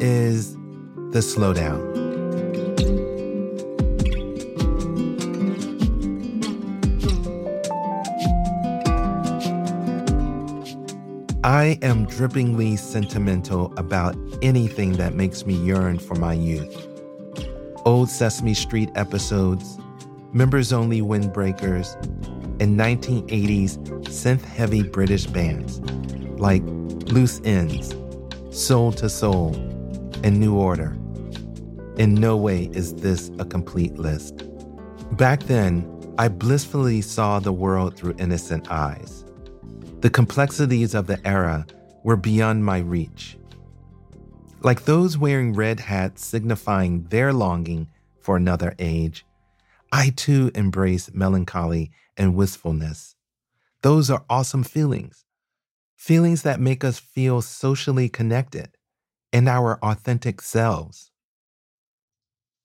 is The Slowdown. I am drippingly sentimental about anything that makes me yearn for my youth. Old Sesame Street episodes, members only windbreakers, and 1980s synth heavy British bands like Loose Ends, Soul II Soul, and New Order. In no way is this a complete list. Back then, I blissfully saw the world through innocent eyes. The complexities of the era were beyond my reach. Like those wearing red hats signifying their longing for another age, I too embrace melancholy and wistfulness. Those are awesome feelings. Feelings that make us feel socially connected in our authentic selves.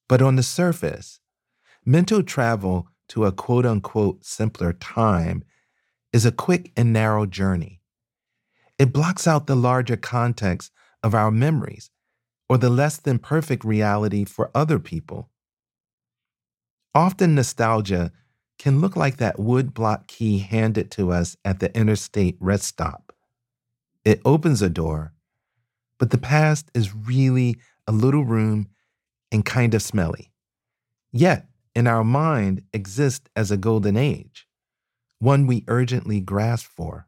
But on the surface, mental travel to a quote unquote simpler time is a quick and narrow journey. It blocks out the larger context of our memories or the less than perfect reality for other people. Often, nostalgia can look like that wood block key handed to us at the interstate rest stop. It opens a door, but the past is really a little room and kind of smelly. Yet, in our mind, exists as a golden age one we urgently grasp for.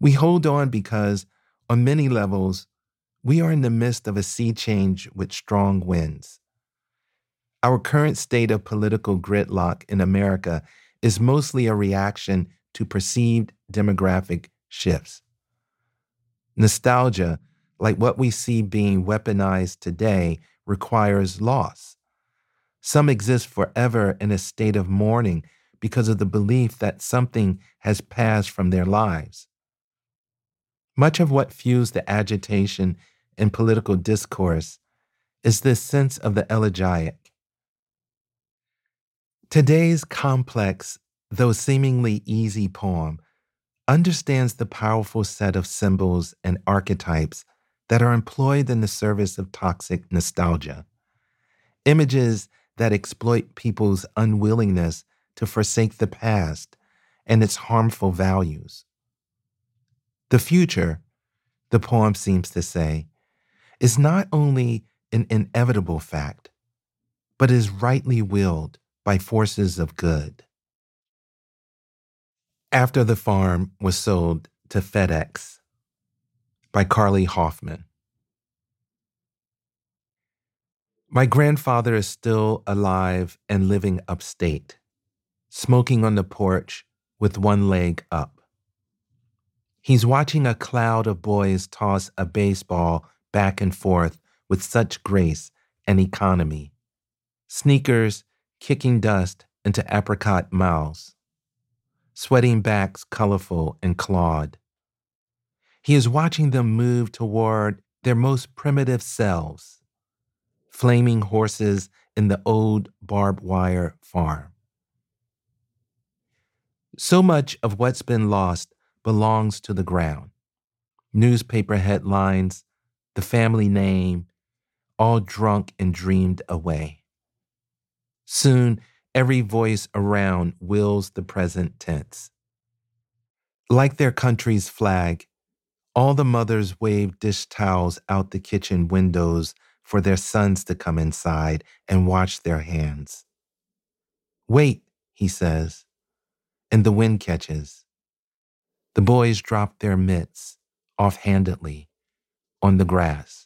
We hold on because, on many levels, we are in the midst of a sea change with strong winds. Our current state of political gridlock in America is mostly a reaction to perceived demographic shifts. Nostalgia, like what we see being weaponized today, requires loss. Some exist forever in a state of mourning because of the belief that something has passed from their lives. Much of what fuels the agitation in political discourse is this sense of the elegiac. Today's complex, though seemingly easy poem understands the powerful set of symbols and archetypes that are employed in the service of toxic nostalgia. Images that exploit people's unwillingness to forsake the past and its harmful values. The future, the poem seems to say, is not only an inevitable fact, but is rightly willed by forces of good. After the Farm was sold to FedEx by Carlie Hoffman. My grandfather is still alive and living upstate smoking on the porch with one leg up. He's watching a cloud of boys toss a baseball back and forth with such grace and economy. Sneakers kicking dust into apricot mouths, sweating backs colorful and clawed. He is watching them move toward their most primitive selves, flaming horses in the old barbed wire farm. So much of what's been lost belongs to the ground. Newspaper headlines, the family name, all drunk and dreamed away. Soon, every voice around wills the present tense. Like their country's flag, all the mothers wave dish towels out the kitchen windows for their sons to come inside and wash their hands. Wait, he says and the wind catches. The boys drop their mitts offhandedly on the grass.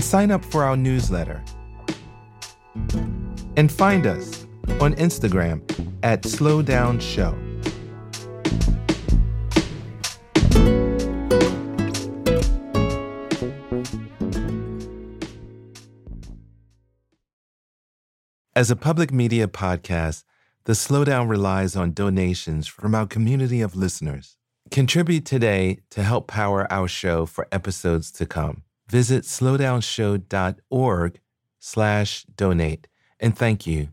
and sign up for our newsletter. And find us on Instagram at slowdownshow. As a public media podcast, the Slowdown relies on donations from our community of listeners. Contribute today to help power our show for episodes to come. Visit slowdownshow.org slash donate. And thank you